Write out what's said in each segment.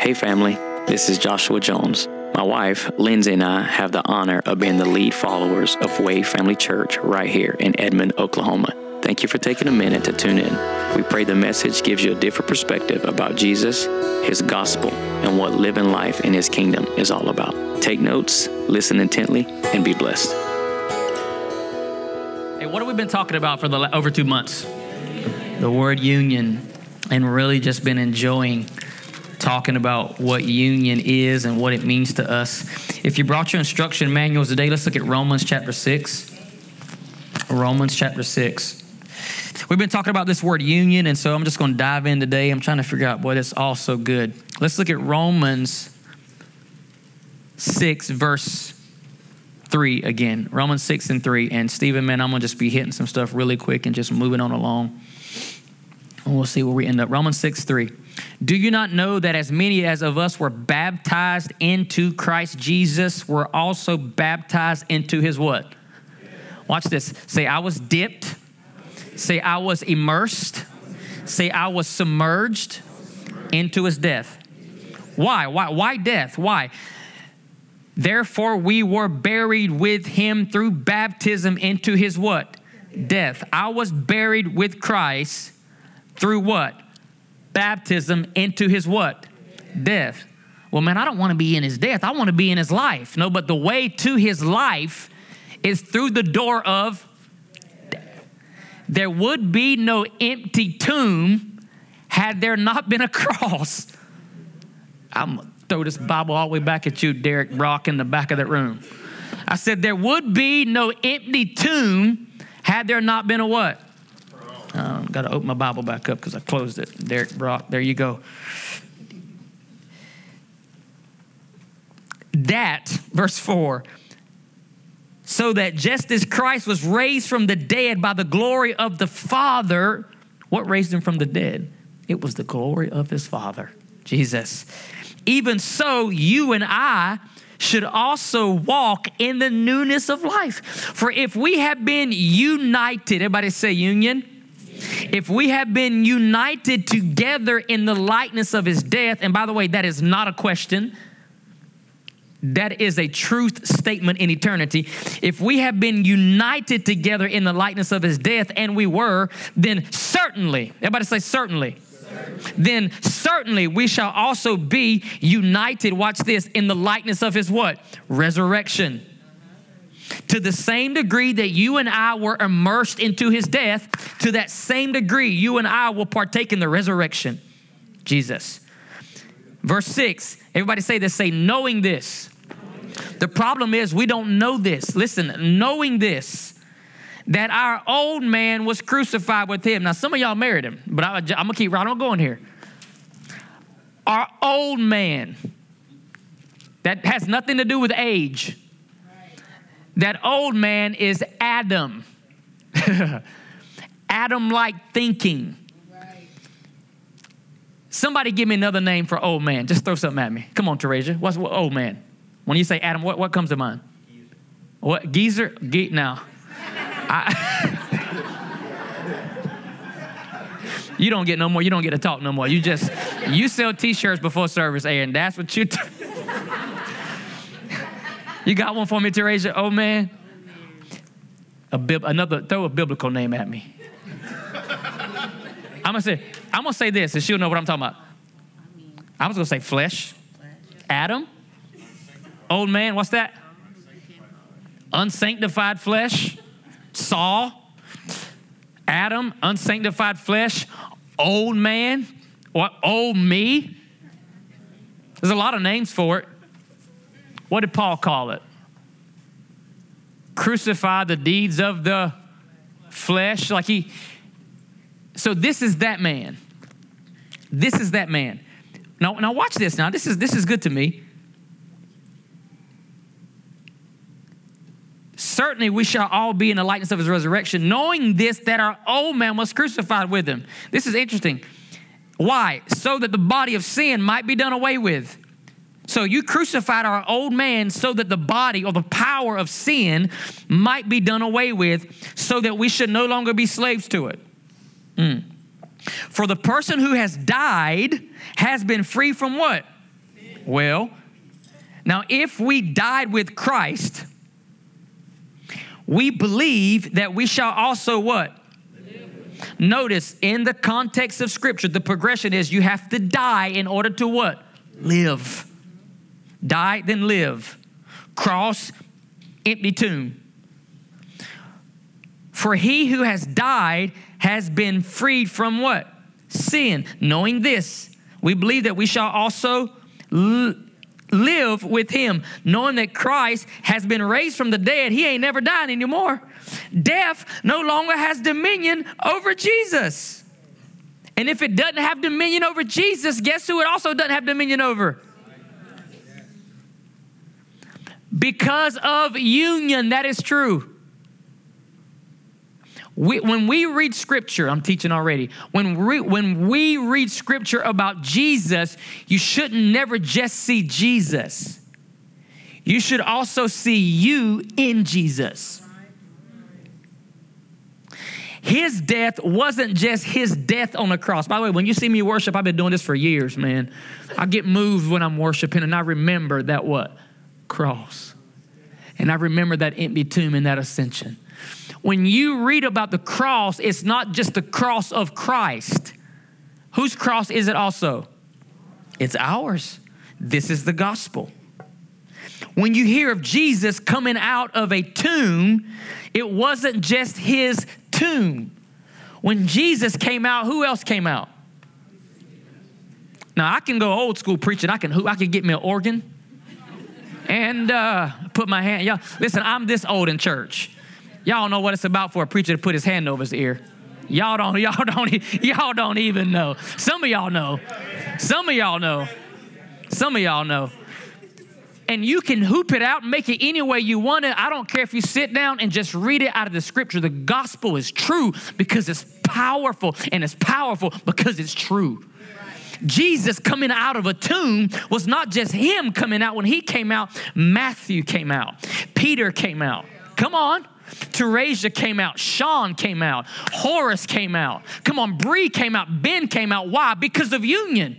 Hey, family, this is Joshua Jones. My wife, Lindsay, and I have the honor of being the lead followers of Way Family Church right here in Edmond, Oklahoma. Thank you for taking a minute to tune in. We pray the message gives you a different perspective about Jesus, His gospel, and what living life in His kingdom is all about. Take notes, listen intently, and be blessed. Hey, what have we been talking about for the over two months? The word union, and really just been enjoying talking about what union is and what it means to us. If you brought your instruction manuals today, let's look at Romans chapter 6. Romans chapter 6. We've been talking about this word union, and so I'm just going to dive in today. I'm trying to figure out what is also good. Let's look at Romans 6, verse 3 again. Romans 6 and 3. And Stephen, man, I'm going to just be hitting some stuff really quick and just moving on along. And we'll see where we end up. Romans 6 3. Do you not know that as many as of us were baptized into Christ Jesus were also baptized into his what? Watch this. Say, I was dipped. Say, I was immersed. Say, I was submerged into his death. Why? Why? Why death? Why? Therefore, we were buried with him through baptism into his what? Death. I was buried with Christ through what? Baptism into his what? Death. Well, man, I don't want to be in his death. I want to be in his life. No, but the way to his life is through the door of death. There would be no empty tomb had there not been a cross. I'm going to throw this Bible all the way back at you, Derek Brock, in the back of that room. I said, There would be no empty tomb had there not been a what? Um, Got to open my Bible back up because I closed it. Derek Brock, there you go. That, verse 4, so that just as Christ was raised from the dead by the glory of the Father, what raised him from the dead? It was the glory of his Father, Jesus. Even so, you and I should also walk in the newness of life. For if we have been united, everybody say union. If we have been united together in the likeness of his death, and by the way, that is not a question, that is a truth statement in eternity. If we have been united together in the likeness of his death, and we were, then certainly, everybody say certainly. certainly. Then certainly we shall also be united, watch this, in the likeness of his what? Resurrection to the same degree that you and I were immersed into his death, to that same degree, you and I will partake in the resurrection. Jesus. Verse 6, everybody say this, say, knowing this. The problem is we don't know this. Listen, knowing this, that our old man was crucified with him. Now, some of y'all married him, but I, am gonna keep right on going here. Our old man, that has nothing to do with age that old man is Adam. Adam like thinking. Somebody give me another name for old man. Just throw something at me. Come on, Teresia. What's what, old man? When you say Adam, what, what comes to mind? Geezer. What? Geezer? Ge- now. I, you don't get no more. You don't get to talk no more. You just, you sell t-shirts before service, Aaron. that's what you, t- you got one for me, Teresia? Oh, man. A bib- another, throw a biblical name at me. I'm gonna say, I'm gonna say this, and she'll know what I'm talking about. I was gonna say flesh. Adam. Old man, what's that? Unsanctified flesh. Saul. Adam, unsanctified flesh. Old man. What? Old me. There's a lot of names for it. What did Paul call it? Crucify the deeds of the flesh. Like he, so this is that man. This is that man. Now, now watch this. Now, this is this is good to me. Certainly, we shall all be in the likeness of his resurrection, knowing this that our old man was crucified with him. This is interesting. Why? So that the body of sin might be done away with so you crucified our old man so that the body or the power of sin might be done away with, so that we should no longer be slaves to it. Mm. For the person who has died has been free from what? Well, now if we died with Christ, we believe that we shall also what? Notice in the context of scripture, the progression is you have to die in order to what? Live. Die, then live. Cross, empty tomb. For he who has died has been freed from what? Sin. Knowing this, we believe that we shall also live with him, knowing that Christ has been raised from the dead. He ain't never dying anymore. Death no longer has dominion over Jesus. And if it doesn't have dominion over Jesus, guess who it also doesn't have dominion over? Because of union, that is true. We, when we read scripture, I'm teaching already. When we, when we read scripture about Jesus, you shouldn't never just see Jesus. You should also see you in Jesus. His death wasn't just his death on the cross. By the way, when you see me worship, I've been doing this for years, man. I get moved when I'm worshiping and I remember that what? Cross. And I remember that empty tomb and that ascension. When you read about the cross, it's not just the cross of Christ. Whose cross is it also? It's ours. This is the gospel. When you hear of Jesus coming out of a tomb, it wasn't just his tomb. When Jesus came out, who else came out? Now I can go old school preaching. I can I can get me an organ and uh, put my hand. Y'all, listen, I'm this old in church. Y'all know what it's about for a preacher to put his hand over his ear. Y'all don't, y'all don't, y'all don't even know. Some of y'all know. Some of y'all know. Some of y'all know. And you can hoop it out and make it any way you want it. I don't care if you sit down and just read it out of the scripture. The gospel is true because it's powerful, and it's powerful because it's true. Jesus coming out of a tomb was not just him coming out. When he came out, Matthew came out, Peter came out. Come on. Teresia came out. Sean came out. Horace came out. Come on, Bree came out. Ben came out. Why? Because of union.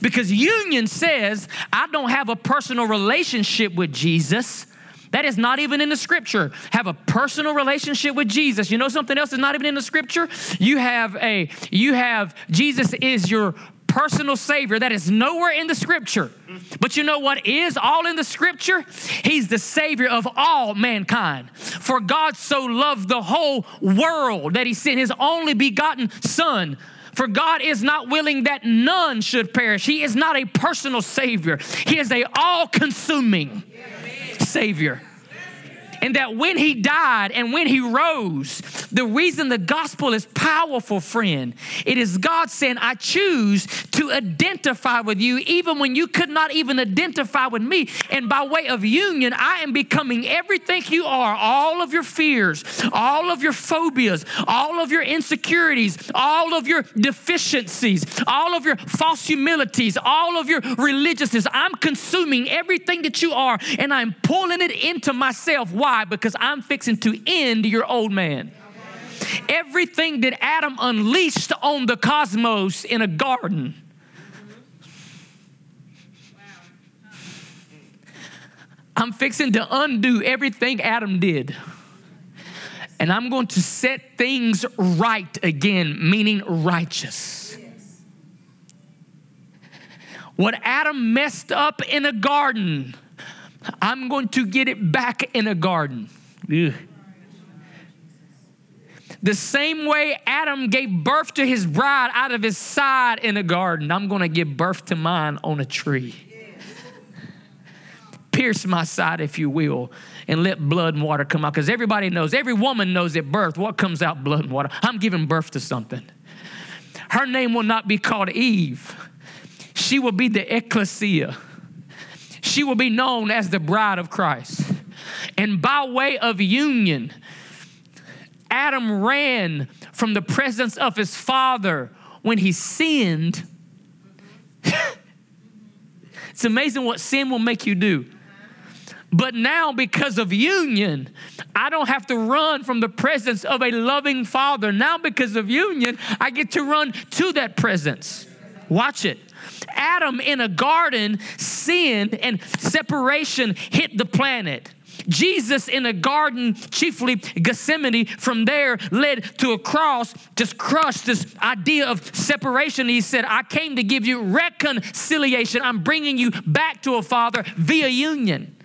Because union says, I don't have a personal relationship with Jesus. That is not even in the scripture. Have a personal relationship with Jesus. You know something else is not even in the scripture? You have a you have Jesus is your personal Savior. That is nowhere in the scripture. But you know what is all in the scripture? He's the Savior of all mankind. For God so loved the whole world that He sent His only begotten Son. For God is not willing that none should perish. He is not a personal Savior, He is a all consuming Savior and that when he died and when he rose, the reason the gospel is powerful, friend, it is God saying, I choose to identify with you even when you could not even identify with me. And by way of union, I am becoming everything you are all of your fears, all of your phobias, all of your insecurities, all of your deficiencies, all of your false humilities, all of your religiousness. I'm consuming everything that you are and I'm pulling it into myself. Why? Why? Because I'm fixing to end your old man. Everything that Adam unleashed on the cosmos in a garden. I'm fixing to undo everything Adam did. And I'm going to set things right again, meaning righteous. What Adam messed up in a garden, I'm going to get it back in a garden. Ugh. The same way Adam gave birth to his bride out of his side in a garden, I'm going to give birth to mine on a tree. Pierce my side, if you will, and let blood and water come out. Because everybody knows, every woman knows at birth what comes out blood and water. I'm giving birth to something. Her name will not be called Eve, she will be the ecclesia she will be known as the bride of Christ. And by way of union, Adam ran from the presence of his father when he sinned. it's amazing what sin will make you do. But now, because of union, I don't have to run from the presence of a loving father. Now, because of union, I get to run to that presence. Watch it. Adam in a garden sinned and separation hit the planet. Jesus in a garden, chiefly Gethsemane, from there led to a cross, just crushed this idea of separation. He said, I came to give you reconciliation. I'm bringing you back to a father via union.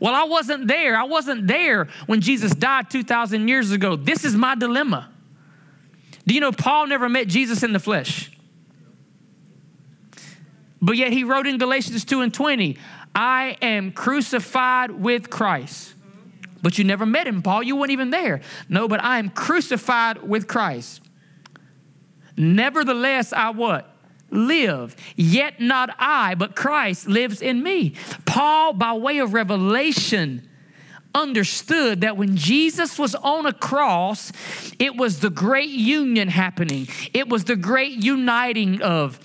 Well, I wasn't there. I wasn't there when Jesus died 2,000 years ago. This is my dilemma. Do you know Paul never met Jesus in the flesh? But yet he wrote in Galatians 2 and 20, I am crucified with Christ. But you never met him, Paul. You weren't even there. No, but I am crucified with Christ. Nevertheless, I what? Live. Yet not I, but Christ lives in me. Paul, by way of revelation, understood that when Jesus was on a cross, it was the great union happening. It was the great uniting of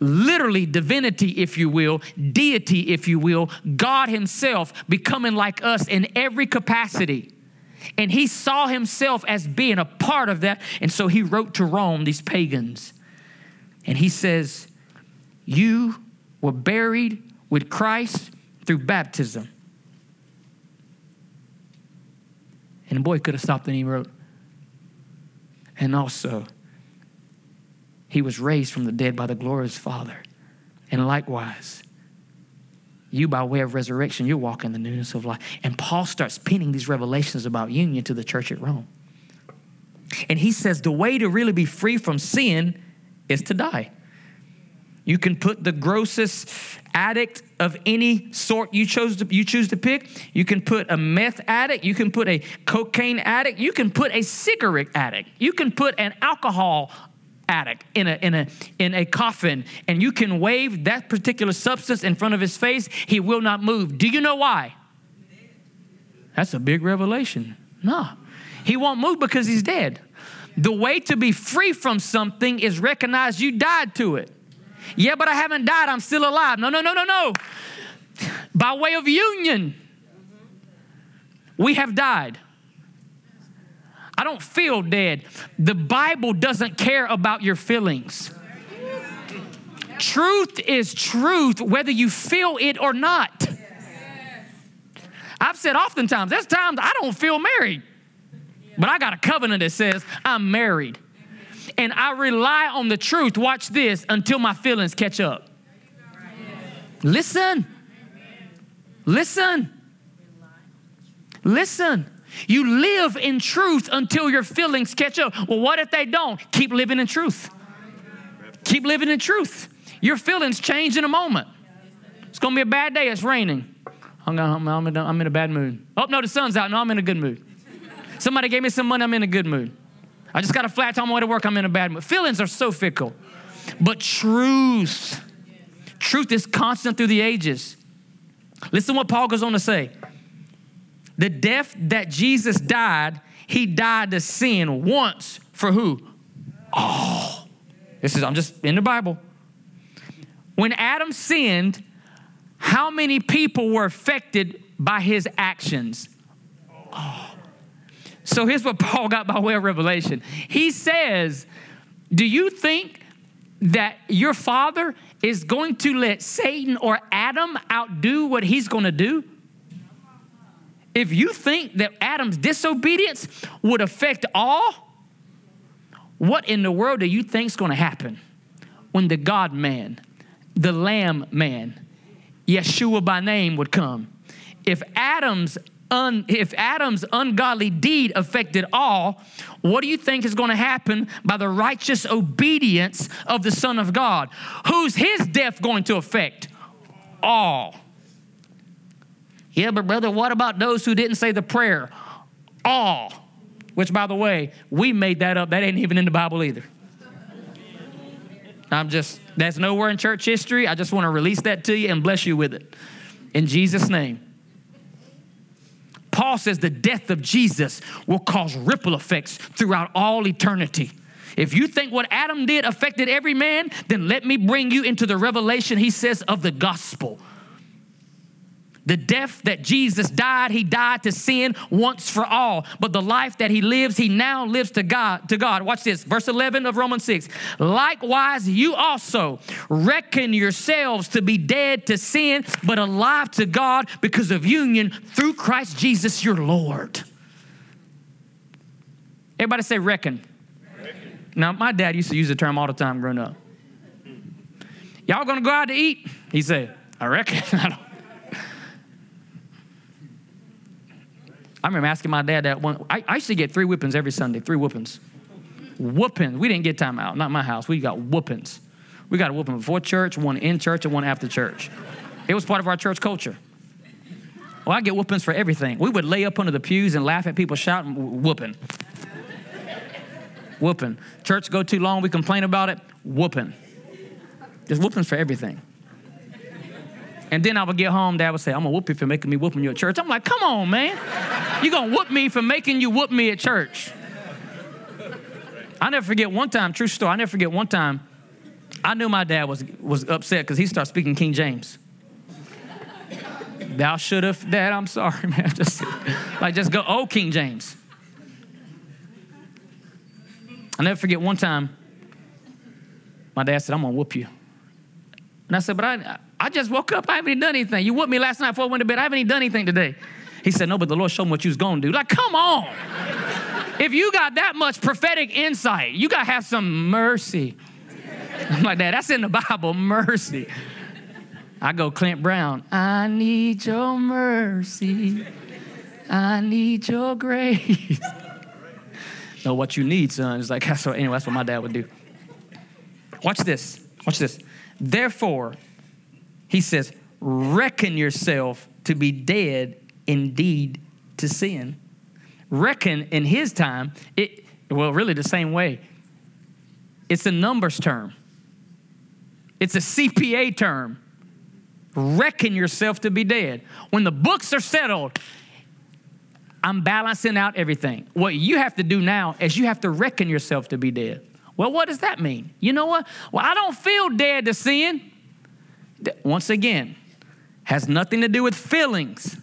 literally divinity, if you will, deity, if you will, God Himself becoming like us in every capacity. And He saw Himself as being a part of that. And so He wrote to Rome, these pagans, and He says, You were buried with Christ through baptism. And boy could have stopped and he wrote, And also, he was raised from the dead by the glory of his Father. And likewise, you, by way of resurrection, you're walking the newness of life. And Paul starts pinning these revelations about union to the church at Rome. And he says the way to really be free from sin is to die. You can put the grossest addict of any sort you chose to, you choose to pick. You can put a meth addict. You can put a cocaine addict. You can put a cigarette addict. You can put an alcohol addict in a, in, a, in a coffin and you can wave that particular substance in front of his face, he will not move. Do you know why? That's a big revelation. No, he won't move because he's dead. The way to be free from something is recognize you died to it. Yeah, but I haven't died, I'm still alive. No, no, no, no, no. By way of union, we have died. I don't feel dead. The Bible doesn't care about your feelings. Truth is truth, whether you feel it or not. I've said oftentimes, there's times I don't feel married, but I got a covenant that says I'm married. And I rely on the truth, watch this, until my feelings catch up. Listen. Listen. Listen. You live in truth until your feelings catch up. Well, what if they don't? Keep living in truth. Keep living in truth. Your feelings change in a moment. It's going to be a bad day. It's raining. I'm, I'm in a bad mood. Oh, no, the sun's out. No, I'm in a good mood. Somebody gave me some money. I'm in a good mood. I just got a flat tire on my way to work. I'm in a bad mood. Feelings are so fickle. But truth, truth is constant through the ages. Listen what Paul goes on to say. The death that Jesus died, he died to sin once for who? All. This is, I'm just in the Bible. When Adam sinned, how many people were affected by his actions? Oh. So here's what Paul got by way of revelation. He says, Do you think that your father is going to let Satan or Adam outdo what he's going to do? If you think that Adam's disobedience would affect all, what in the world do you think is going to happen when the God man, the Lamb man, Yeshua by name would come? If Adam's un, if Adam's ungodly deed affected all, what do you think is going to happen by the righteous obedience of the Son of God? Who's his death going to affect? All. Yeah, but brother, what about those who didn't say the prayer? All. Which, by the way, we made that up. That ain't even in the Bible either. I'm just, that's nowhere in church history. I just want to release that to you and bless you with it. In Jesus' name. Paul says the death of Jesus will cause ripple effects throughout all eternity. If you think what Adam did affected every man, then let me bring you into the revelation, he says, of the gospel The death that Jesus died, he died to sin once for all. But the life that he lives, he now lives to God. To God. Watch this, verse 11 of Romans 6. Likewise, you also reckon yourselves to be dead to sin, but alive to God because of union through Christ Jesus your Lord. Everybody say reckon. reckon. Now, my dad used to use the term all the time growing up. Y'all gonna go out to eat? He said, I reckon. I remember asking my dad that one. I, I used to get three whippings every Sunday, three whoopings. Whoopings. We didn't get time out, not my house. We got whoopings. We got a whooping before church, one in church, and one after church. It was part of our church culture. Well, I get whoopings for everything. We would lay up under the pews and laugh at people shouting, whooping. whooping. Church go too long, we complain about it, whooping. There's whoopings for everything. And then I would get home, dad would say, I'm gonna whoop you for making me whooping you at church. I'm like, come on, man. You're gonna whoop me for making you whoop me at church. I never forget one time, true story, I never forget one time, I knew my dad was, was upset because he started speaking King James. Thou should have, Dad, I'm sorry, man. Just like just go, oh King James. I never forget one time, my dad said, I'm gonna whoop you. And I said, but I I just woke up. I haven't even done anything. You whooped me last night before I went to bed. I haven't even done anything today. He said, No, but the Lord showed me what you was going to do. Like, come on. if you got that much prophetic insight, you got to have some mercy. I'm like that. That's in the Bible, mercy. I go, Clint Brown, I need your mercy. I need your grace. know what you need, son. It's like, that's what, anyway, that's what my dad would do. Watch this. Watch this. Therefore, he says, reckon yourself to be dead indeed to sin. Reckon in his time, it well, really the same way. It's a numbers term. It's a CPA term. Reckon yourself to be dead. When the books are settled, I'm balancing out everything. What you have to do now is you have to reckon yourself to be dead. Well, what does that mean? You know what? Well, I don't feel dead to sin once again, has nothing to do with feelings.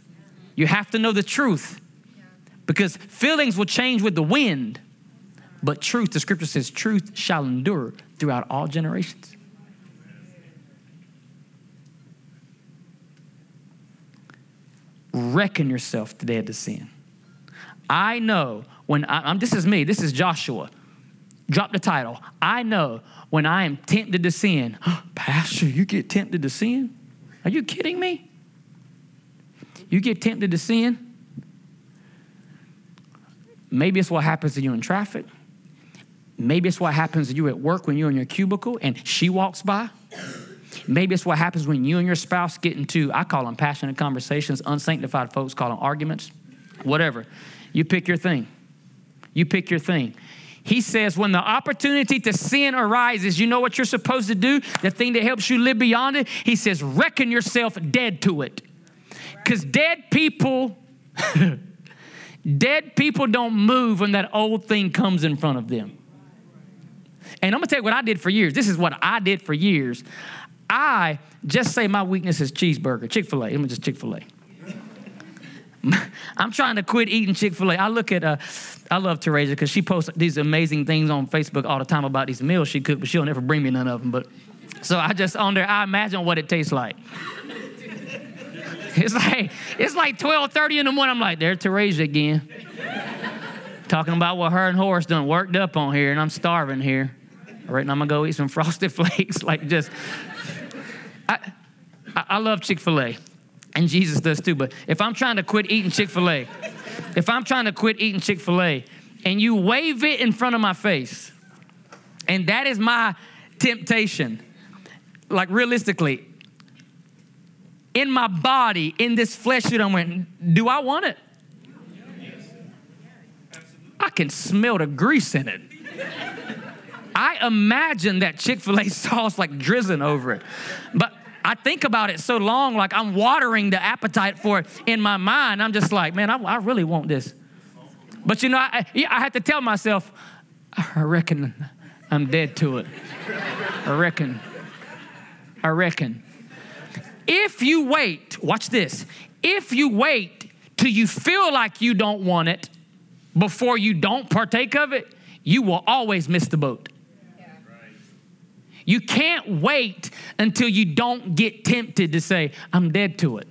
You have to know the truth because feelings will change with the wind. But truth, the scripture says, truth shall endure throughout all generations. Reckon yourself dead to sin. I know when I, am this is me, this is Joshua. Drop the title. I know when I am tempted to sin. Pastor, you get tempted to sin? Are you kidding me? You get tempted to sin? Maybe it's what happens to you in traffic. Maybe it's what happens to you at work when you're in your cubicle and she walks by. Maybe it's what happens when you and your spouse get into, I call them passionate conversations, unsanctified folks call them arguments, whatever. You pick your thing. You pick your thing. He says, when the opportunity to sin arises, you know what you're supposed to do? The thing that helps you live beyond it? He says, reckon yourself dead to it. Because dead people, dead people don't move when that old thing comes in front of them. And I'm gonna tell you what I did for years. This is what I did for years. I just say my weakness is cheeseburger, Chick fil A. I'm just Chick fil A. I'm trying to quit eating Chick fil A. I look at, uh, I love Teresa because she posts these amazing things on Facebook all the time about these meals she cooked, but she'll never bring me none of them. But so I just on there, I imagine what it tastes like. It's like it's like 12:30 in the morning. I'm like, there's Teresa again. Talking about what her and Horace done worked up on here, and I'm starving here. Right now, I'm gonna go eat some frosted flakes. like just, I, I love Chick Fil A and Jesus does too. But if I'm trying to quit eating Chick fil A, if I'm trying to quit eating Chick fil A and you wave it in front of my face, and that is my temptation, like realistically, in my body, in this flesh that I'm in, do I want it? I can smell the grease in it. I imagine that Chick fil A sauce like drizzling over it. But I think about it so long, like I'm watering the appetite for it in my mind. I'm just like, man, I, I really want this. But you know, I, I have to tell myself, I reckon I'm dead to it. I reckon. I reckon. If you wait, watch this. if you wait till you feel like you don't want it before you don't partake of it, you will always miss the boat. You can't wait until you don't get tempted to say, I'm dead to it.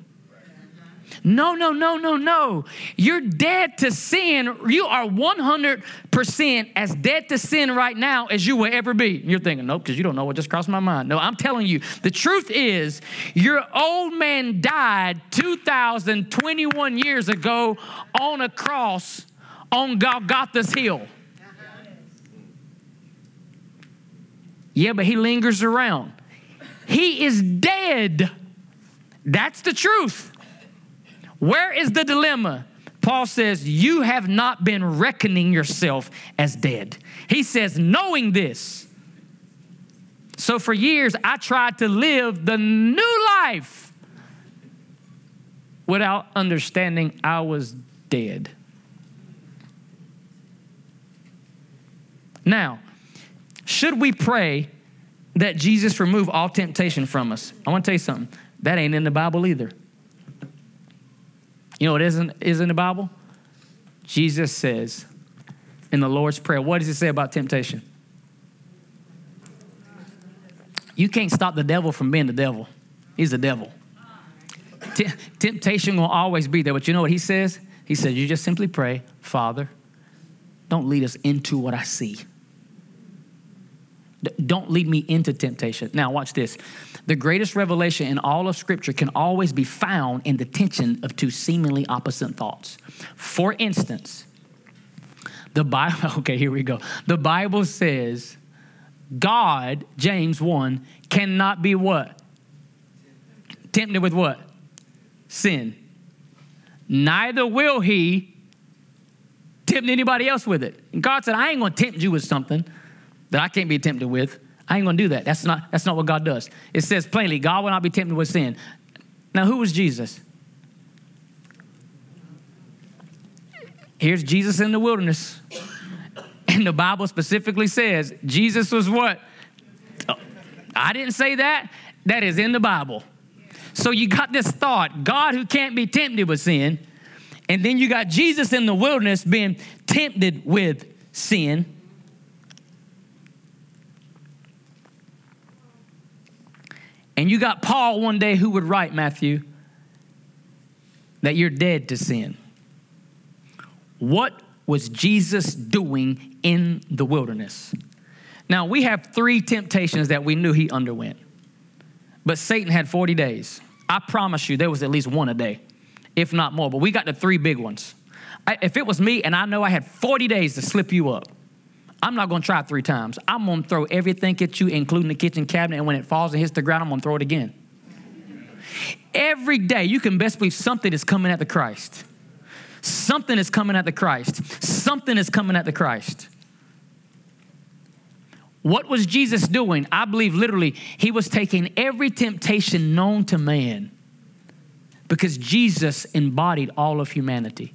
No, no, no, no, no. You're dead to sin. You are 100% as dead to sin right now as you will ever be. You're thinking, nope, because you don't know what just crossed my mind. No, I'm telling you, the truth is, your old man died 2,021 years ago on a cross on Golgotha's hill. Yeah, but he lingers around. He is dead. That's the truth. Where is the dilemma? Paul says, You have not been reckoning yourself as dead. He says, Knowing this. So for years, I tried to live the new life without understanding I was dead. Now, should we pray that Jesus remove all temptation from us? I want to tell you something. That ain't in the Bible either. You know what isn't is in the Bible? Jesus says in the Lord's Prayer, what does he say about temptation? You can't stop the devil from being the devil. He's the devil. T- temptation will always be there, but you know what he says? He says, You just simply pray, Father, don't lead us into what I see. Don't lead me into temptation. Now, watch this. The greatest revelation in all of Scripture can always be found in the tension of two seemingly opposite thoughts. For instance, the Bible, okay, here we go. The Bible says God, James 1, cannot be what? Tempted with what? Sin. Neither will he tempt anybody else with it. And God said, I ain't gonna tempt you with something that I can't be tempted with. I ain't gonna do that. That's not, that's not what God does. It says plainly, God will not be tempted with sin. Now, who was Jesus? Here's Jesus in the wilderness. And the Bible specifically says Jesus was what? I didn't say that. That is in the Bible. So you got this thought God who can't be tempted with sin. And then you got Jesus in the wilderness being tempted with sin. And you got Paul one day who would write, Matthew, that you're dead to sin. What was Jesus doing in the wilderness? Now, we have three temptations that we knew he underwent, but Satan had 40 days. I promise you, there was at least one a day, if not more, but we got the three big ones. I, if it was me and I know I had 40 days to slip you up, I'm not gonna try three times. I'm gonna throw everything at you, including the kitchen cabinet, and when it falls and hits the ground, I'm gonna throw it again. Every day, you can best believe something is coming at the Christ. Something is coming at the Christ. Something is coming at the Christ. What was Jesus doing? I believe literally, he was taking every temptation known to man because Jesus embodied all of humanity.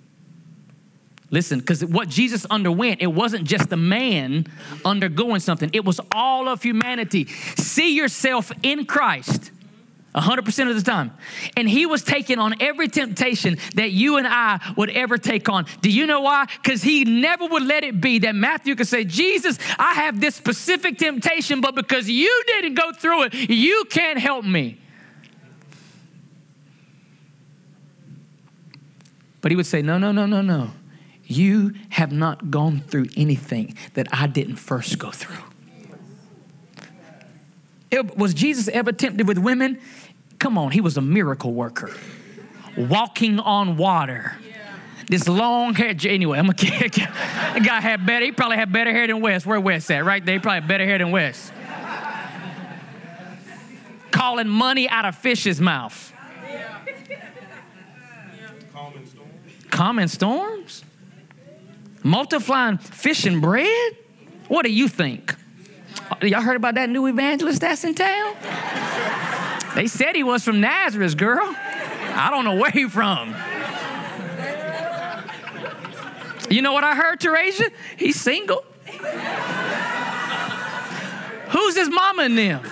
Listen, because what Jesus underwent, it wasn't just a man undergoing something, it was all of humanity. See yourself in Christ. 100% of the time. And he was taking on every temptation that you and I would ever take on. Do you know why? Because he never would let it be that Matthew could say, Jesus, I have this specific temptation, but because you didn't go through it, you can't help me. But he would say, No, no, no, no, no. You have not gone through anything that I didn't first go through. It, was Jesus ever tempted with women? Come on, he was a miracle worker, walking on water. This long hair, anyway, I'm a kid. The guy had better, he probably had better hair than Wes. Where Wes at? Right there, he probably had better hair than Wes. Calling money out of fish's mouth. Common storms? Multiplying fish and bread? What do you think? Uh, y'all heard about that new evangelist that's in town? They said he was from Nazareth, girl. I don't know where he from. You know what I heard, Teresia? He's single. Who's his mama and them?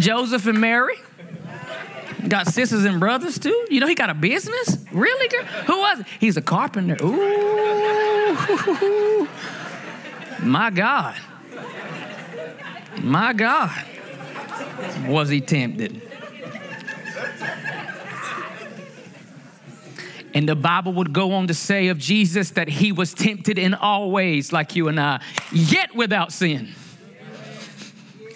Joseph and Mary. Got sisters and brothers too. You know he got a business. Really, girl? Who was it? He's a carpenter. Ooh, my God, my God, was he tempted? And the Bible would go on to say of Jesus that he was tempted in all ways, like you and I, yet without sin.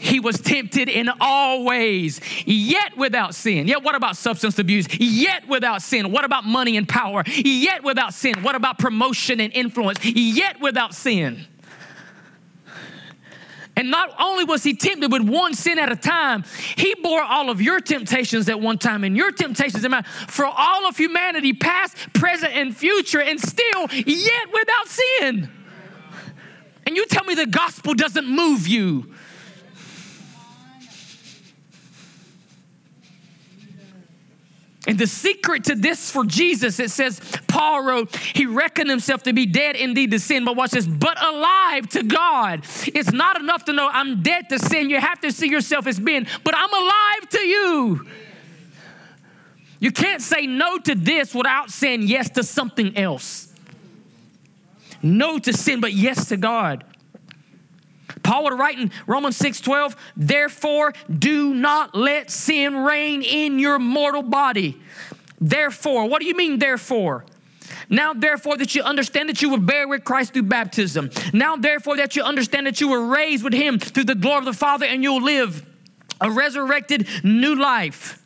He was tempted in all ways, yet without sin. Yet, what about substance abuse? Yet without sin. What about money and power? Yet without sin. What about promotion and influence? Yet without sin. And not only was he tempted with one sin at a time, he bore all of your temptations at one time and your temptations at for all of humanity, past, present, and future, and still yet without sin. And you tell me the gospel doesn't move you. And the secret to this for Jesus, it says, Paul wrote, he reckoned himself to be dead indeed to sin, but watch this, but alive to God. It's not enough to know I'm dead to sin. You have to see yourself as being, but I'm alive to you. You can't say no to this without saying yes to something else. No to sin, but yes to God. Paul would write in Romans 6 12, therefore do not let sin reign in your mortal body. Therefore, what do you mean, therefore? Now, therefore, that you understand that you were buried with Christ through baptism. Now, therefore, that you understand that you were raised with Him through the glory of the Father and you'll live a resurrected new life.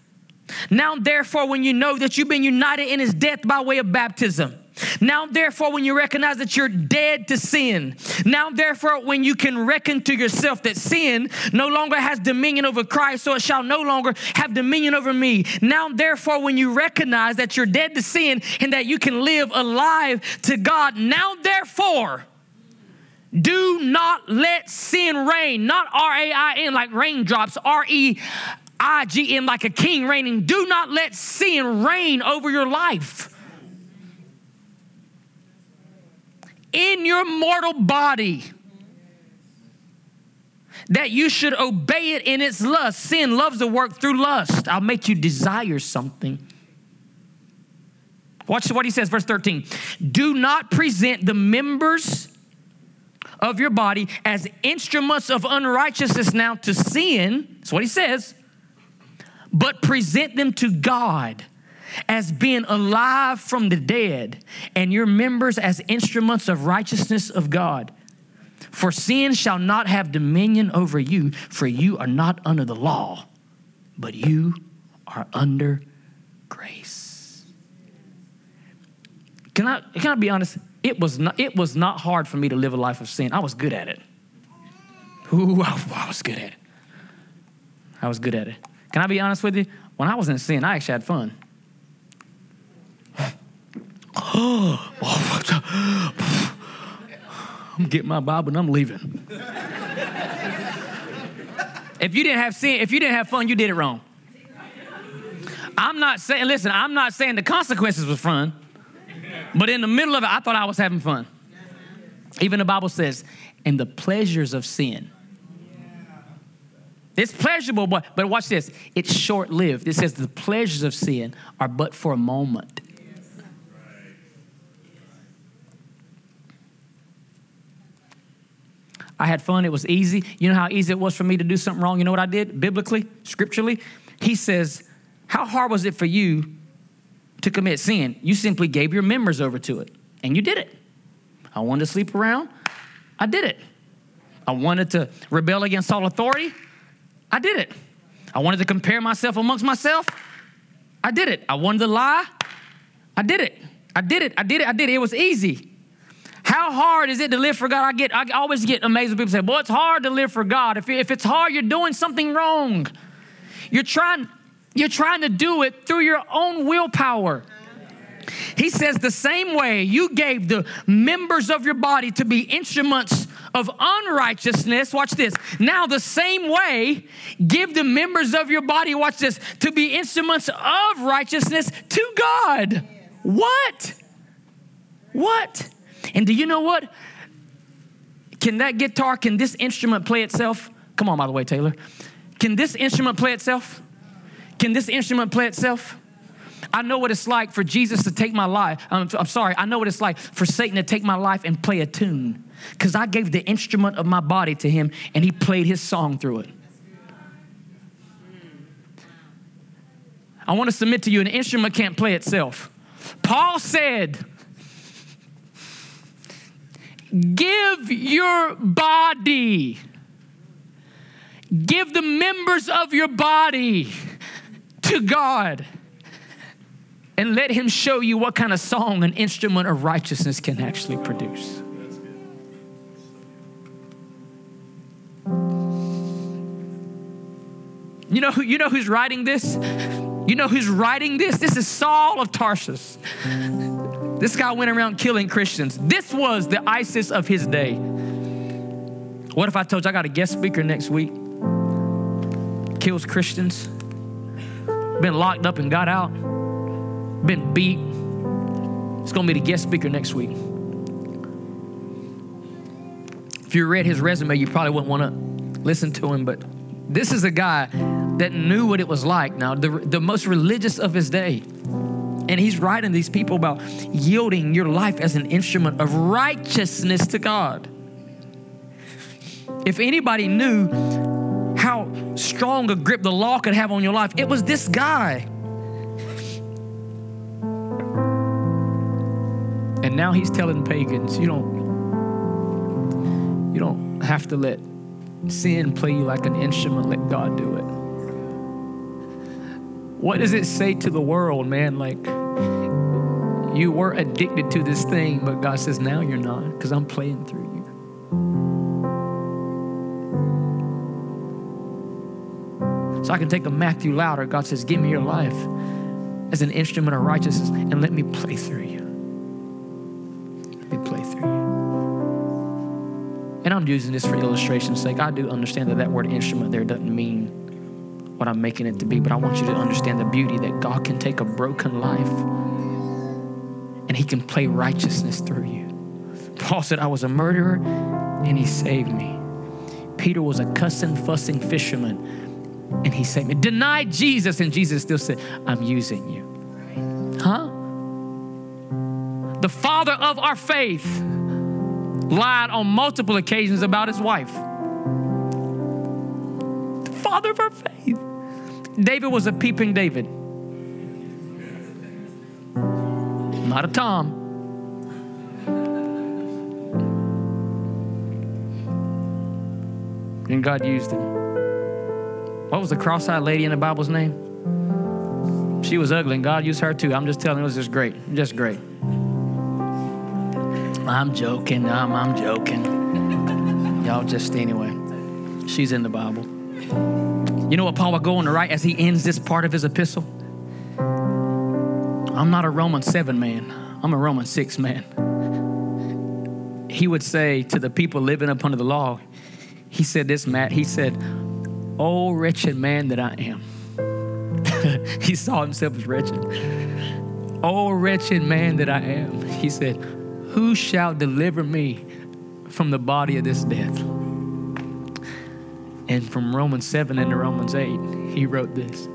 Now, therefore, when you know that you've been united in His death by way of baptism. Now, therefore, when you recognize that you're dead to sin, now, therefore, when you can reckon to yourself that sin no longer has dominion over Christ, so it shall no longer have dominion over me. Now, therefore, when you recognize that you're dead to sin and that you can live alive to God, now, therefore, do not let sin reign, not R A I N like raindrops, R E I G N like a king reigning. Do not let sin reign over your life. In your mortal body that you should obey it in its lust. Sin loves to work through lust. I'll make you desire something. Watch what he says, verse 13. Do not present the members of your body as instruments of unrighteousness now to sin. That's what he says. But present them to God as being alive from the dead, and your members as instruments of righteousness of God. For sin shall not have dominion over you, for you are not under the law, but you are under grace. Can I, can I be honest? It was, not, it was not hard for me to live a life of sin. I was good at it. Ooh, I was good at it. I was good at it. Can I be honest with you? When I was in sin, I actually had fun. Oh, I'm getting my Bible and I'm leaving. if you didn't have sin, if you didn't have fun, you did it wrong. I'm not saying, listen, I'm not saying the consequences was fun, but in the middle of it, I thought I was having fun. Even the Bible says, and the pleasures of sin. It's pleasurable, but, but watch this. It's short lived. It says the pleasures of sin are but for a moment. I had fun. It was easy. You know how easy it was for me to do something wrong? You know what I did biblically, scripturally? He says, How hard was it for you to commit sin? You simply gave your members over to it, and you did it. I wanted to sleep around. I did it. I wanted to rebel against all authority. I did it. I wanted to compare myself amongst myself. I did it. I wanted to lie. I did it. I did it. I did it. I did it. It was easy. How hard is it to live for God? I get, I always get amazed when people say, "Well, it's hard to live for God." If, if it's hard, you're doing something wrong. You're trying, you're trying to do it through your own willpower. He says the same way you gave the members of your body to be instruments of unrighteousness. Watch this. Now, the same way, give the members of your body, watch this, to be instruments of righteousness to God. What? What? And do you know what? Can that guitar, can this instrument play itself? Come on, by the way, Taylor. Can this instrument play itself? Can this instrument play itself? I know what it's like for Jesus to take my life. I'm, I'm sorry, I know what it's like for Satan to take my life and play a tune because I gave the instrument of my body to him and he played his song through it. I want to submit to you an instrument can't play itself. Paul said, Give your body, give the members of your body to God and let Him show you what kind of song an instrument of righteousness can actually produce. You know, who, you know who's writing this? You know who's writing this? This is Saul of Tarsus. This guy went around killing Christians. This was the ISIS of his day. What if I told you I got a guest speaker next week? Kills Christians, been locked up and got out, been beat. It's gonna be the guest speaker next week. If you read his resume, you probably wouldn't wanna listen to him, but this is a guy that knew what it was like now, the, the most religious of his day. And he's writing these people about yielding your life as an instrument of righteousness to God. If anybody knew how strong a grip the law could have on your life, it was this guy. And now he's telling pagans, you don't you don't have to let sin play you like an instrument, let God do it. What does it say to the world, man? Like you were addicted to this thing, but God says, now you're not, because I'm playing through you. So I can take a Matthew louder. God says, Give me your life as an instrument of righteousness and let me play through you. Let me play through you. And I'm using this for illustration's sake. I do understand that that word instrument there doesn't mean what I'm making it to be, but I want you to understand the beauty that God can take a broken life and he can play righteousness through you. Paul said, I was a murderer and he saved me. Peter was a cussing, fussing fisherman and he saved me. Denied Jesus and Jesus still said, I'm using you. Huh? The father of our faith lied on multiple occasions about his wife. The father of our faith. David was a peeping David. Not a Tom. And God used him. What was the cross eyed lady in the Bible's name? She was ugly, and God used her too. I'm just telling you, it was just great. Just great. I'm joking. I'm, I'm joking. Y'all just anyway. She's in the Bible. You know what Paul will go on to write as he ends this part of his epistle? I'm not a Roman 7 man, I'm a Roman 6 man. He would say to the people living up under the law, he said this, Matt, he said, Oh, wretched man that I am. he saw himself as wretched. Oh, wretched man that I am. He said, Who shall deliver me from the body of this death? And from Romans 7 into Romans 8, he wrote this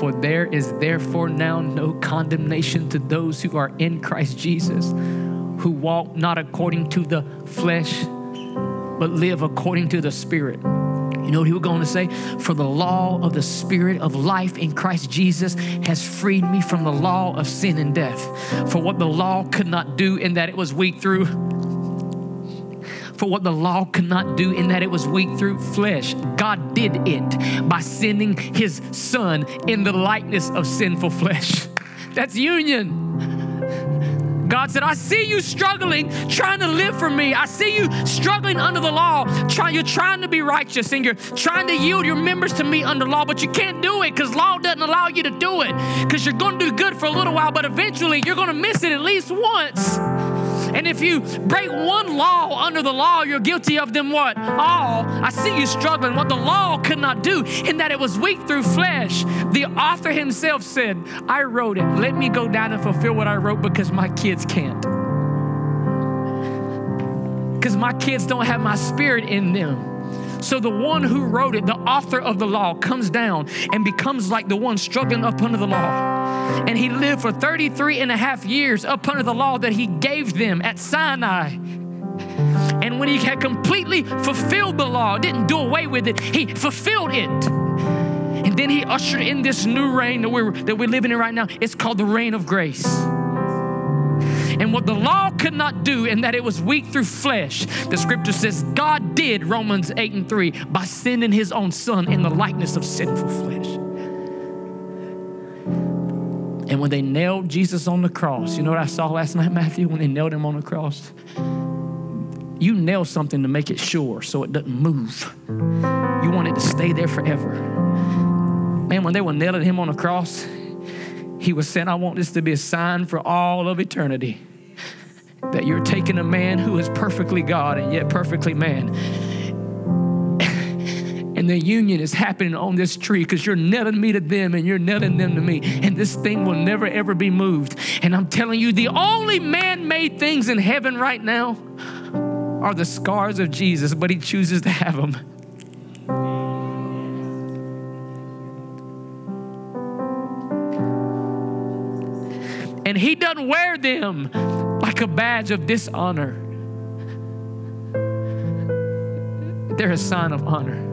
For there is therefore now no condemnation to those who are in Christ Jesus, who walk not according to the flesh, but live according to the Spirit. You know what he was going to say? For the law of the Spirit of life in Christ Jesus has freed me from the law of sin and death. For what the law could not do, in that it was weak through for what the law could not do in that it was weak through flesh. God did it by sending his son in the likeness of sinful flesh. That's union. God said, I see you struggling, trying to live for me. I see you struggling under the law. Try, you're trying to be righteous and you're trying to yield your members to me under law, but you can't do it because law doesn't allow you to do it. Because you're going to do good for a little while, but eventually you're going to miss it at least once. And if you break one law under the law, you're guilty of them what? All. I see you struggling. What the law could not do, in that it was weak through flesh. The author himself said, I wrote it. Let me go down and fulfill what I wrote because my kids can't. Because my kids don't have my spirit in them. So the one who wrote it, the author of the law, comes down and becomes like the one struggling up under the law. And he lived for 33 and a half years up under the law that he gave them at Sinai. And when he had completely fulfilled the law, didn't do away with it, he fulfilled it. And then he ushered in this new reign that we're, that we're living in right now. It's called the reign of grace. And what the law could not do, and that it was weak through flesh, the scripture says God did, Romans 8 and 3, by sending his own son in the likeness of sinful flesh. And when they nailed Jesus on the cross, you know what I saw last night, Matthew, when they nailed him on the cross? You nail something to make it sure so it doesn't move. You want it to stay there forever. Man, when they were nailing him on the cross, he was saying, I want this to be a sign for all of eternity that you're taking a man who is perfectly God and yet perfectly man. and the union is happening on this tree because you're nailing me to them and you're nailing them to me. And this thing will never, ever be moved. And I'm telling you, the only man made things in heaven right now are the scars of Jesus, but he chooses to have them. And he doesn't wear them like a badge of dishonor. They're a sign of honor.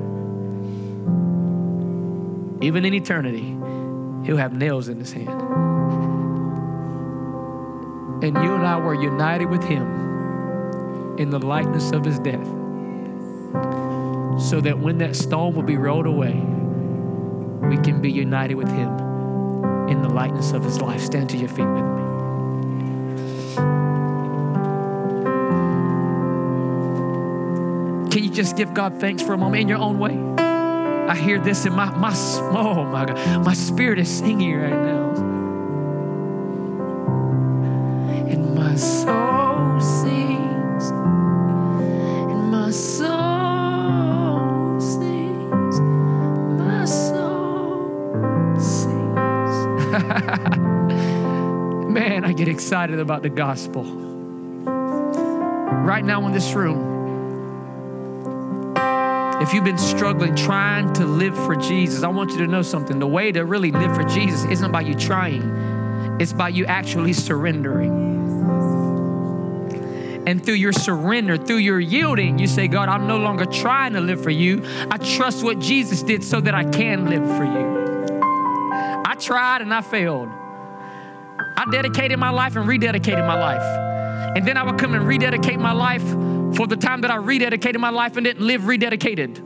Even in eternity, he'll have nails in his hand. And you and I were united with him in the likeness of his death. So that when that stone will be rolled away, we can be united with him in the likeness of his life. Stand to your feet with me. Can you just give God thanks for a moment in your own way? I hear this in my, my oh my God, my spirit is singing right now. Excited about the gospel. Right now in this room, if you've been struggling trying to live for Jesus, I want you to know something. The way to really live for Jesus isn't by you trying, it's by you actually surrendering. And through your surrender, through your yielding, you say, God, I'm no longer trying to live for you. I trust what Jesus did so that I can live for you. I tried and I failed. I dedicated my life and rededicated my life. And then I would come and rededicate my life for the time that I rededicated my life and didn't live rededicated.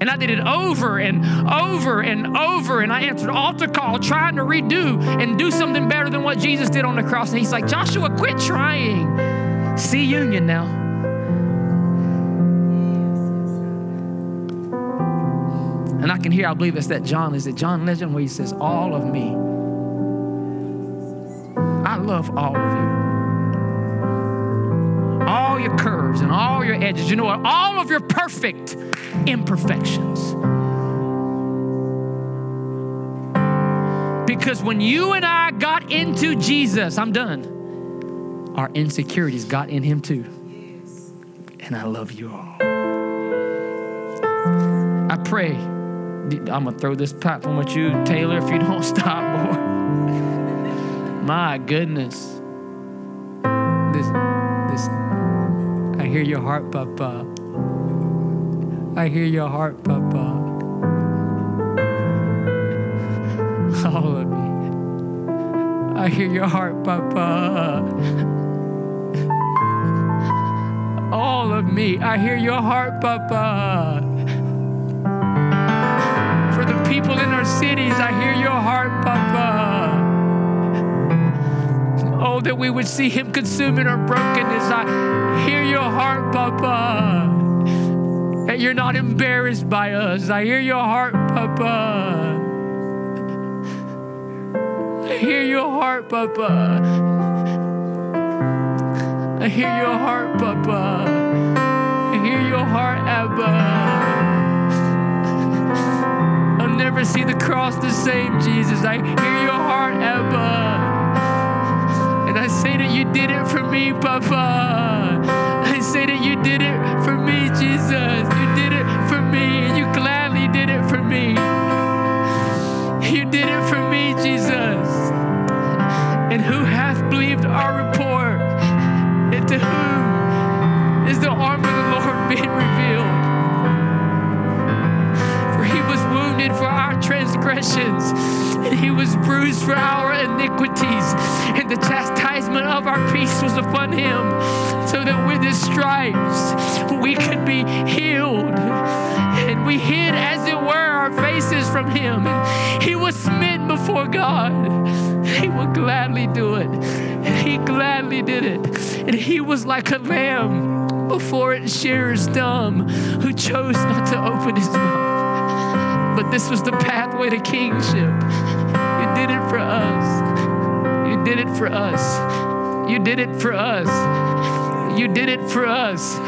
And I did it over and over and over. And I answered altar call, trying to redo and do something better than what Jesus did on the cross. And he's like, Joshua, quit trying. See union now. And I can hear, I believe it's that John, is it John Legend where he says, All of me. I love all of you all your curves and all your edges. You know what? All of your perfect imperfections. Because when you and I got into Jesus, I'm done, our insecurities got in Him too. And I love you all. I pray. I'm to throw this platform at you, Taylor, if you don't stop, boy. My goodness. This, this, I hear your heart, Papa. I hear your heart, Papa. All of me. I hear your heart, Papa. All of me. I hear your heart, Papa. For the people in our cities, I hear your heart, Papa. Oh, that we would see Him consuming our brokenness. I hear your heart, Papa. That you're not embarrassed by us. I hear your heart, Papa. I hear your heart, Papa. I hear your heart, Papa. I hear your heart, Abba. I'll never see the cross the same, Jesus. I hear your heart, Abba. And I say that you did it for me, Papa. I say that you did it for me, Jesus. You did it for me, and you gladly did it for me. You did it for me, Jesus. And who hath believed our report? And to whom is the arm of the Lord being revealed? Transgressions, and he was bruised for our iniquities, and the chastisement of our peace was upon him, so that with his stripes we could be healed. And we hid, as it were, our faces from him, and he was smitten before God. He would gladly do it. And He gladly did it. And he was like a lamb before its shearers dumb, who chose not to open his mouth. But this was the pathway to kingship. You did it for us. You did it for us. You did it for us. You did it for us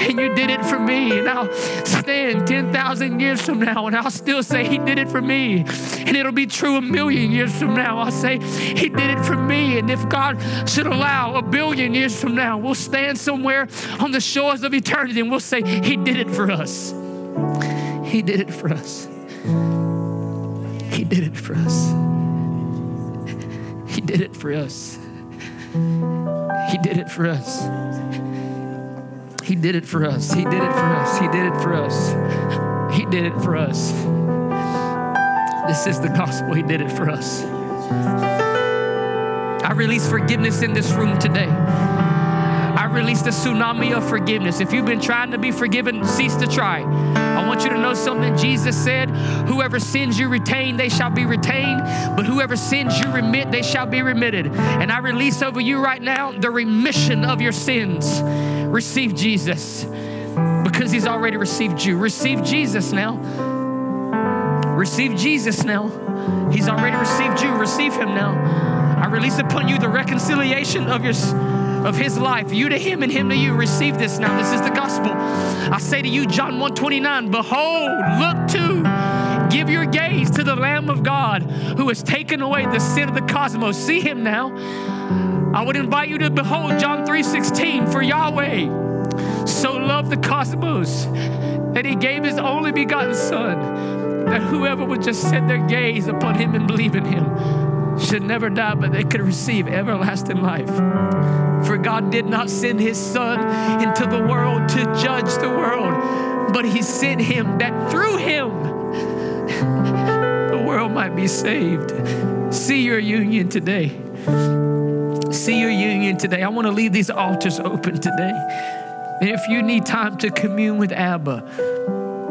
and you did it for me. And I'll stand 10,000 years from now and I'll still say, He did it for me. And it'll be true a million years from now. I'll say, He did it for me. And if God should allow a billion years from now, we'll stand somewhere on the shores of eternity and we'll say, He did it for us. He did it for us. He did it for us. He did it for us. He did it for us. He did it for us. He did it for us. He did it for us. He did it for us. This is the gospel. He did it for us. I release forgiveness in this room today. Release the tsunami of forgiveness. If you've been trying to be forgiven, cease to try. I want you to know something Jesus said Whoever sins you retain, they shall be retained. But whoever sins you remit, they shall be remitted. And I release over you right now the remission of your sins receive Jesus because he's already received you. Receive Jesus now. Receive Jesus now. He's already received you. Receive him now. I release upon you the reconciliation of your of his life, you to him and him to you. Receive this now. This is the gospel. I say to you, John 129, behold, look to, give your gaze to the Lamb of God who has taken away the sin of the cosmos. See him now. I would invite you to behold John 3:16 for Yahweh so loved the cosmos that he gave his only begotten son that whoever would just set their gaze upon him and believe in him should never die but they could receive everlasting life. For God did not send his son into the world to judge the world, but he sent him that through him the world might be saved. See your union today see your union today. I want to leave these altars open today. And if you need time to commune with Abba,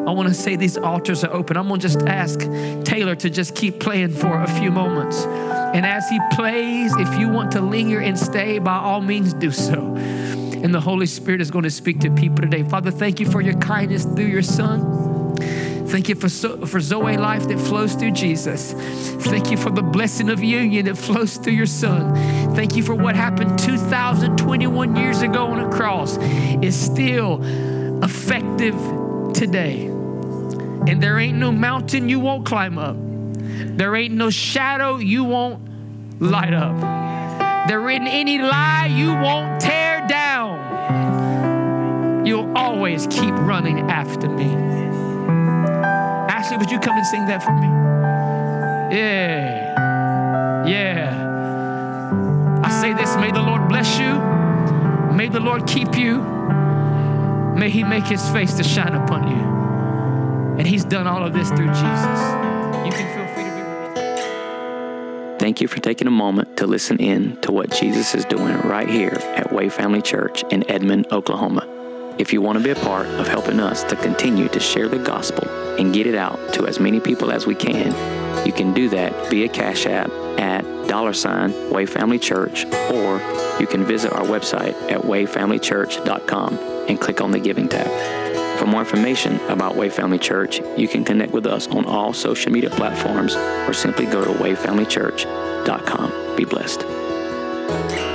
I want to say these altars are open. I'm going to just ask Taylor to just keep playing for a few moments. And as he plays, if you want to linger and stay, by all means do so. And the Holy Spirit is going to speak to people today. Father, thank you for your kindness through your Son. Thank you for, for Zoe life that flows through Jesus. Thank you for the blessing of union that flows through your Son. Thank you for what happened 2,021 years ago on a cross is still effective today. And there ain't no mountain you won't climb up. There ain't no shadow you won't light up. There ain't any lie you won't tear down. You'll always keep running after me. Ashley, would you come and sing that for me? Yeah. Yeah. I say this may the Lord bless you. May the Lord keep you. May He make His face to shine upon you. And He's done all of this through Jesus. You can Thank you for taking a moment to listen in to what Jesus is doing right here at Way Family Church in Edmond, Oklahoma. If you want to be a part of helping us to continue to share the gospel and get it out to as many people as we can, you can do that via Cash App at dollar sign Way Family Church, or you can visit our website at wayfamilychurch.com and click on the Giving tab. For more information about Way Family Church, you can connect with us on all social media platforms or simply go to wayfamilychurch.com. Be blessed.